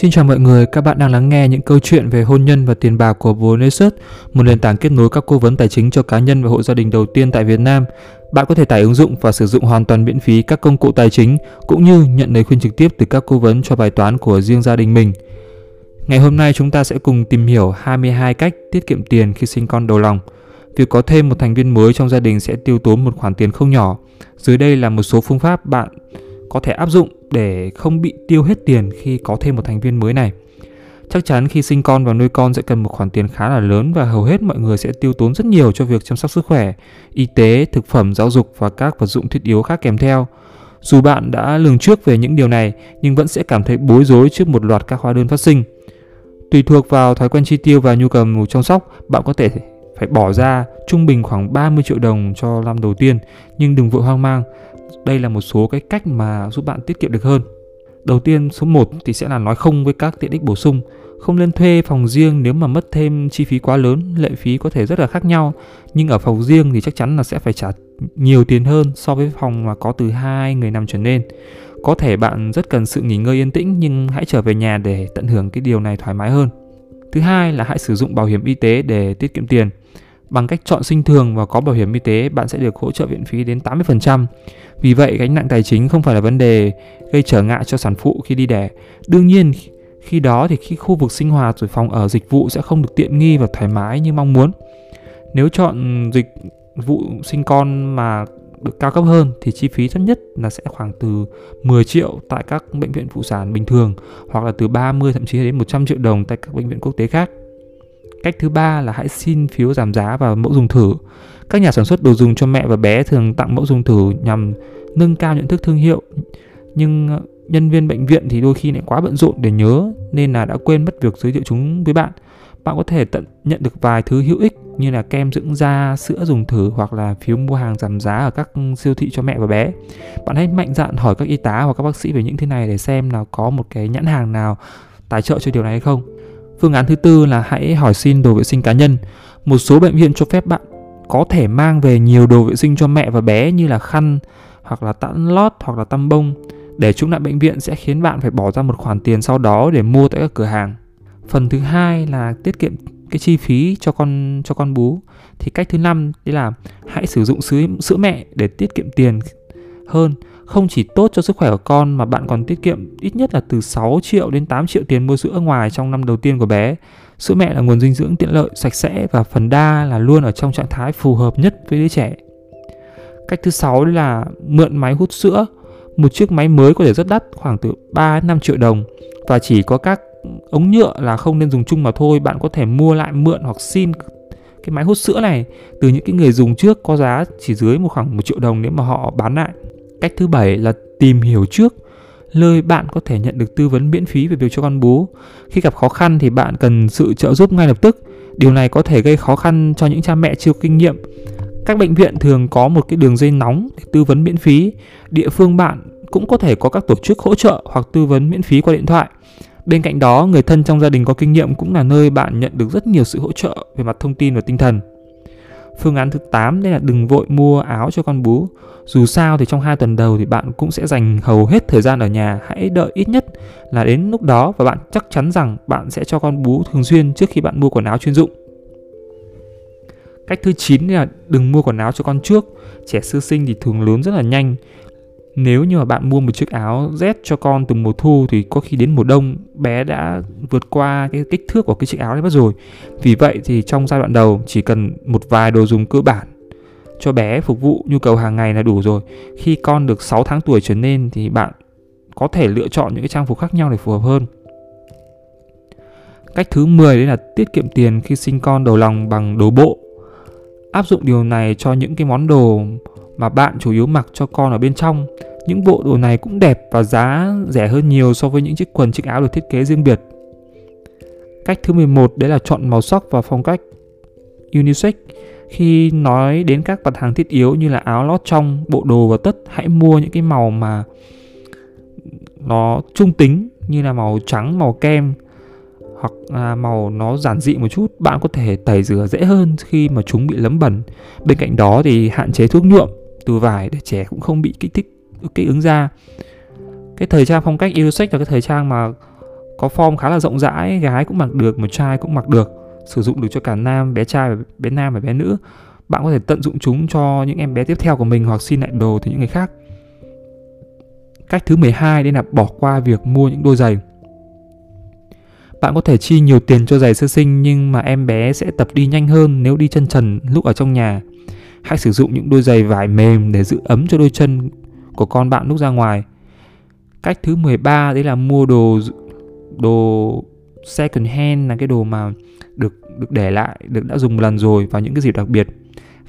Xin chào mọi người, các bạn đang lắng nghe những câu chuyện về hôn nhân và tiền bạc của Vốn Research, một nền tảng kết nối các cố vấn tài chính cho cá nhân và hộ gia đình đầu tiên tại Việt Nam. Bạn có thể tải ứng dụng và sử dụng hoàn toàn miễn phí các công cụ tài chính cũng như nhận lời khuyên trực tiếp từ các cố vấn cho bài toán của riêng gia đình mình. Ngày hôm nay chúng ta sẽ cùng tìm hiểu 22 cách tiết kiệm tiền khi sinh con đầu lòng. Việc có thêm một thành viên mới trong gia đình sẽ tiêu tốn một khoản tiền không nhỏ. Dưới đây là một số phương pháp bạn có thể áp dụng để không bị tiêu hết tiền khi có thêm một thành viên mới này. Chắc chắn khi sinh con và nuôi con sẽ cần một khoản tiền khá là lớn và hầu hết mọi người sẽ tiêu tốn rất nhiều cho việc chăm sóc sức khỏe, y tế, thực phẩm, giáo dục và các vật dụng thiết yếu khác kèm theo. Dù bạn đã lường trước về những điều này nhưng vẫn sẽ cảm thấy bối rối trước một loạt các hóa đơn phát sinh. Tùy thuộc vào thói quen chi tiêu và nhu cầu chăm sóc, bạn có thể phải bỏ ra trung bình khoảng 30 triệu đồng cho năm đầu tiên, nhưng đừng vội hoang mang. Đây là một số cái cách mà giúp bạn tiết kiệm được hơn. Đầu tiên số 1 thì sẽ là nói không với các tiện ích bổ sung. Không nên thuê phòng riêng nếu mà mất thêm chi phí quá lớn, lệ phí có thể rất là khác nhau. Nhưng ở phòng riêng thì chắc chắn là sẽ phải trả nhiều tiền hơn so với phòng mà có từ hai người nằm trở lên. Có thể bạn rất cần sự nghỉ ngơi yên tĩnh nhưng hãy trở về nhà để tận hưởng cái điều này thoải mái hơn. Thứ hai là hãy sử dụng bảo hiểm y tế để tiết kiệm tiền. Bằng cách chọn sinh thường và có bảo hiểm y tế, bạn sẽ được hỗ trợ viện phí đến 80%. Vì vậy, gánh nặng tài chính không phải là vấn đề gây trở ngại cho sản phụ khi đi đẻ. Đương nhiên, khi đó thì khi khu vực sinh hoạt rồi phòng ở dịch vụ sẽ không được tiện nghi và thoải mái như mong muốn. Nếu chọn dịch vụ sinh con mà được cao cấp hơn thì chi phí thấp nhất là sẽ khoảng từ 10 triệu tại các bệnh viện phụ sản bình thường hoặc là từ 30 thậm chí đến 100 triệu đồng tại các bệnh viện quốc tế khác. Cách thứ ba là hãy xin phiếu giảm giá và mẫu dùng thử. Các nhà sản xuất đồ dùng cho mẹ và bé thường tặng mẫu dùng thử nhằm nâng cao nhận thức thương hiệu. Nhưng ờ, nhân viên bệnh viện thì đôi khi lại quá bận rộn để nhớ nên là đã quên mất việc giới thiệu chúng với bạn. Bạn có thể tận nhận được vài thứ hữu ích như là kem dưỡng da, sữa dùng thử hoặc là phiếu mua hàng giảm giá ở các siêu thị cho mẹ và bé. Bạn hãy mạnh dạn hỏi các y tá hoặc các bác sĩ về những thứ này để xem nào có một cái nhãn hàng nào tài trợ cho điều này hay không. Phương án thứ tư là hãy hỏi xin đồ vệ sinh cá nhân. Một số bệnh viện cho phép bạn có thể mang về nhiều đồ vệ sinh cho mẹ và bé như là khăn hoặc là tãn lót hoặc là tăm bông. Để chúng lại bệnh viện sẽ khiến bạn phải bỏ ra một khoản tiền sau đó để mua tại các cửa hàng. Phần thứ hai là tiết kiệm cái chi phí cho con cho con bú. Thì cách thứ năm đấy là hãy sử dụng sữa sữa mẹ để tiết kiệm tiền hơn không chỉ tốt cho sức khỏe của con mà bạn còn tiết kiệm ít nhất là từ 6 triệu đến 8 triệu tiền mua sữa ngoài trong năm đầu tiên của bé. Sữa mẹ là nguồn dinh dưỡng tiện lợi, sạch sẽ và phần đa là luôn ở trong trạng thái phù hợp nhất với đứa trẻ. Cách thứ sáu là mượn máy hút sữa. Một chiếc máy mới có thể rất đắt, khoảng từ 3 đến 5 triệu đồng và chỉ có các ống nhựa là không nên dùng chung mà thôi. Bạn có thể mua lại mượn hoặc xin cái máy hút sữa này từ những cái người dùng trước có giá chỉ dưới một khoảng một triệu đồng nếu mà họ bán lại Cách thứ bảy là tìm hiểu trước nơi bạn có thể nhận được tư vấn miễn phí về việc cho con bú. Khi gặp khó khăn thì bạn cần sự trợ giúp ngay lập tức. Điều này có thể gây khó khăn cho những cha mẹ chưa kinh nghiệm. Các bệnh viện thường có một cái đường dây nóng để tư vấn miễn phí. Địa phương bạn cũng có thể có các tổ chức hỗ trợ hoặc tư vấn miễn phí qua điện thoại. Bên cạnh đó, người thân trong gia đình có kinh nghiệm cũng là nơi bạn nhận được rất nhiều sự hỗ trợ về mặt thông tin và tinh thần. Phương án thứ 8 đây là đừng vội mua áo cho con bú. Dù sao thì trong 2 tuần đầu thì bạn cũng sẽ dành hầu hết thời gian ở nhà, hãy đợi ít nhất là đến lúc đó và bạn chắc chắn rằng bạn sẽ cho con bú thường xuyên trước khi bạn mua quần áo chuyên dụng. Cách thứ 9 là đừng mua quần áo cho con trước. Trẻ sơ sinh thì thường lớn rất là nhanh nếu như mà bạn mua một chiếc áo Z cho con từ mùa thu thì có khi đến mùa đông, bé đã vượt qua cái kích thước của cái chiếc áo đấy mất rồi. Vì vậy thì trong giai đoạn đầu chỉ cần một vài đồ dùng cơ bản cho bé phục vụ nhu cầu hàng ngày là đủ rồi. Khi con được 6 tháng tuổi trở lên thì bạn có thể lựa chọn những cái trang phục khác nhau để phù hợp hơn. Cách thứ 10 đấy là tiết kiệm tiền khi sinh con đầu lòng bằng đồ bộ. Áp dụng điều này cho những cái món đồ mà bạn chủ yếu mặc cho con ở bên trong. Những bộ đồ này cũng đẹp và giá rẻ hơn nhiều so với những chiếc quần chiếc áo được thiết kế riêng biệt. Cách thứ 11 đấy là chọn màu sắc và phong cách unisex. Khi nói đến các mặt hàng thiết yếu như là áo lót trong, bộ đồ và tất, hãy mua những cái màu mà nó trung tính như là màu trắng, màu kem hoặc là màu nó giản dị một chút bạn có thể tẩy rửa dễ hơn khi mà chúng bị lấm bẩn bên cạnh đó thì hạn chế thuốc nhuộm từ vải để trẻ cũng không bị kích thích, kích ứng da. Cái thời trang phong cách unisex là cái thời trang mà có form khá là rộng rãi, gái cũng mặc được mà trai cũng mặc được, sử dụng được cho cả nam, bé trai bé nam và bé nữ. Bạn có thể tận dụng chúng cho những em bé tiếp theo của mình hoặc xin lại đồ từ những người khác. Cách thứ 12 đây là bỏ qua việc mua những đôi giày. Bạn có thể chi nhiều tiền cho giày sơ sinh nhưng mà em bé sẽ tập đi nhanh hơn nếu đi chân trần lúc ở trong nhà. Hãy sử dụng những đôi giày vải mềm để giữ ấm cho đôi chân của con bạn lúc ra ngoài. Cách thứ 13 đấy là mua đồ đồ second hand là cái đồ mà được được để lại, được đã dùng một lần rồi vào những cái dịp đặc biệt.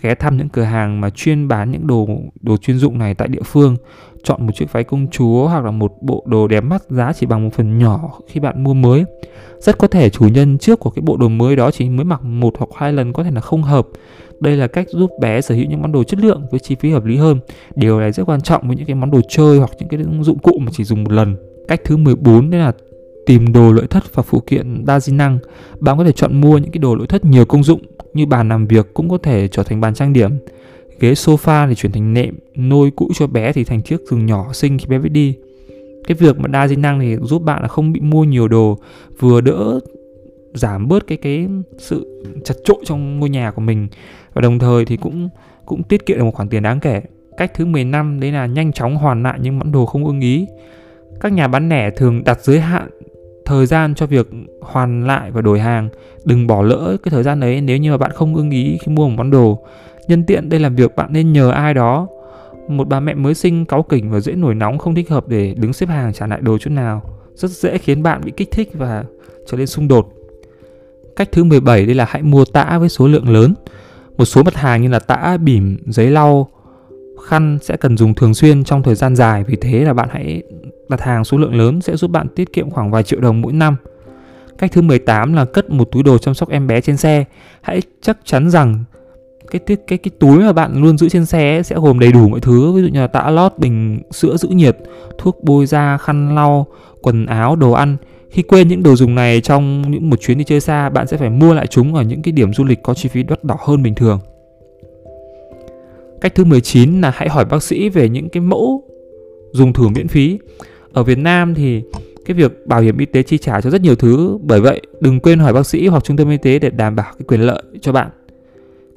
Ghé thăm những cửa hàng mà chuyên bán những đồ đồ chuyên dụng này tại địa phương, chọn một chiếc váy công chúa hoặc là một bộ đồ đẹp mắt giá chỉ bằng một phần nhỏ khi bạn mua mới. Rất có thể chủ nhân trước của cái bộ đồ mới đó chỉ mới mặc một hoặc hai lần có thể là không hợp. Đây là cách giúp bé sở hữu những món đồ chất lượng với chi phí hợp lý hơn. Điều này rất quan trọng với những cái món đồ chơi hoặc những cái dụng cụ mà chỉ dùng một lần. Cách thứ 14 đấy là tìm đồ nội thất và phụ kiện đa di năng bạn có thể chọn mua những cái đồ nội thất nhiều công dụng như bàn làm việc cũng có thể trở thành bàn trang điểm. Ghế sofa thì chuyển thành nệm, nôi cũ cho bé thì thành chiếc giường nhỏ xinh khi bé biết đi. Cái việc mà đa di năng thì giúp bạn là không bị mua nhiều đồ, vừa đỡ giảm bớt cái cái sự chật trội trong ngôi nhà của mình. Và đồng thời thì cũng cũng tiết kiệm được một khoản tiền đáng kể. Cách thứ 15 đấy là nhanh chóng hoàn lại những món đồ không ưng ý. Các nhà bán lẻ thường đặt giới hạn thời gian cho việc hoàn lại và đổi hàng. Đừng bỏ lỡ cái thời gian đấy nếu như mà bạn không ưng ý khi mua một món đồ. Nhân tiện đây là việc bạn nên nhờ ai đó. Một bà mẹ mới sinh cáu kỉnh và dễ nổi nóng không thích hợp để đứng xếp hàng trả lại đồ chút nào. Rất dễ khiến bạn bị kích thích và trở nên xung đột. Cách thứ 17 đây là hãy mua tã với số lượng lớn. Một số mặt hàng như là tã, bỉm, giấy lau, khăn sẽ cần dùng thường xuyên trong thời gian dài. Vì thế là bạn hãy đặt hàng số lượng lớn sẽ giúp bạn tiết kiệm khoảng vài triệu đồng mỗi năm. Cách thứ 18 là cất một túi đồ chăm sóc em bé trên xe. Hãy chắc chắn rằng cái cái cái, cái túi mà bạn luôn giữ trên xe sẽ gồm đầy đủ mọi thứ. Ví dụ như là tã lót bình sữa giữ nhiệt thuốc bôi da khăn lau quần áo đồ ăn. Khi quên những đồ dùng này trong những một chuyến đi chơi xa bạn sẽ phải mua lại chúng ở những cái điểm du lịch có chi phí đắt đỏ hơn bình thường. Cách thứ 19 là hãy hỏi bác sĩ về những cái mẫu dùng thử miễn phí ở Việt Nam thì cái việc bảo hiểm y tế chi trả cho rất nhiều thứ bởi vậy đừng quên hỏi bác sĩ hoặc trung tâm y tế để đảm bảo cái quyền lợi cho bạn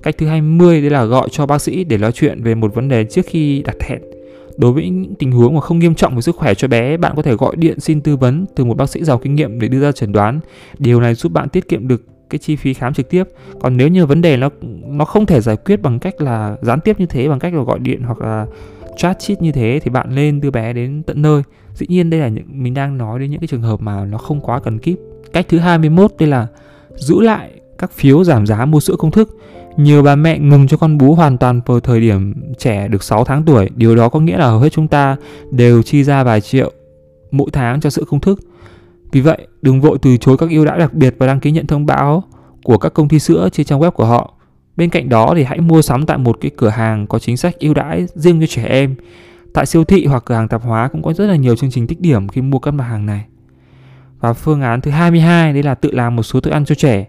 Cách thứ 20 đấy là gọi cho bác sĩ để nói chuyện về một vấn đề trước khi đặt hẹn. Đối với những tình huống mà không nghiêm trọng về sức khỏe cho bé, bạn có thể gọi điện xin tư vấn từ một bác sĩ giàu kinh nghiệm để đưa ra chẩn đoán. Điều này giúp bạn tiết kiệm được cái chi phí khám trực tiếp. Còn nếu như vấn đề nó nó không thể giải quyết bằng cách là gián tiếp như thế bằng cách là gọi điện hoặc là chat chit như thế thì bạn lên đưa bé đến tận nơi. Dĩ nhiên đây là những mình đang nói đến những cái trường hợp mà nó không quá cần kíp. Cách thứ 21 đây là giữ lại các phiếu giảm giá mua sữa công thức nhiều bà mẹ ngừng cho con bú hoàn toàn vào thời điểm trẻ được 6 tháng tuổi. Điều đó có nghĩa là hầu hết chúng ta đều chi ra vài triệu mỗi tháng cho sữa công thức. Vì vậy, đừng vội từ chối các ưu đãi đặc biệt và đăng ký nhận thông báo của các công ty sữa trên trang web của họ. Bên cạnh đó thì hãy mua sắm tại một cái cửa hàng có chính sách ưu đãi riêng cho trẻ em. Tại siêu thị hoặc cửa hàng tạp hóa cũng có rất là nhiều chương trình tích điểm khi mua các mặt hàng này. Và phương án thứ 22 đấy là tự làm một số thức ăn cho trẻ.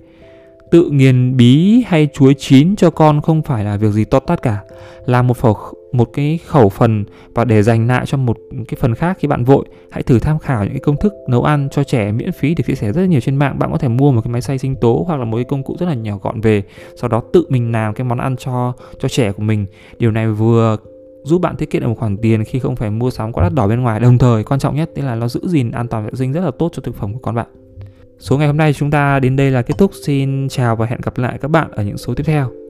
Tự nghiền bí hay chuối chín cho con không phải là việc gì to tát cả. Là một khẩu một cái khẩu phần và để dành lại cho một cái phần khác khi bạn vội. Hãy thử tham khảo những cái công thức nấu ăn cho trẻ miễn phí được chia sẻ rất nhiều trên mạng. Bạn có thể mua một cái máy xay sinh tố hoặc là một cái công cụ rất là nhỏ gọn về, sau đó tự mình làm cái món ăn cho cho trẻ của mình. Điều này vừa giúp bạn tiết kiệm được một khoản tiền khi không phải mua sắm quá đắt đỏ bên ngoài đồng thời, quan trọng nhất là nó giữ gìn an toàn vệ sinh rất là tốt cho thực phẩm của con bạn Số ngày hôm nay chúng ta đến đây là kết thúc. Xin chào và hẹn gặp lại các bạn ở những số tiếp theo.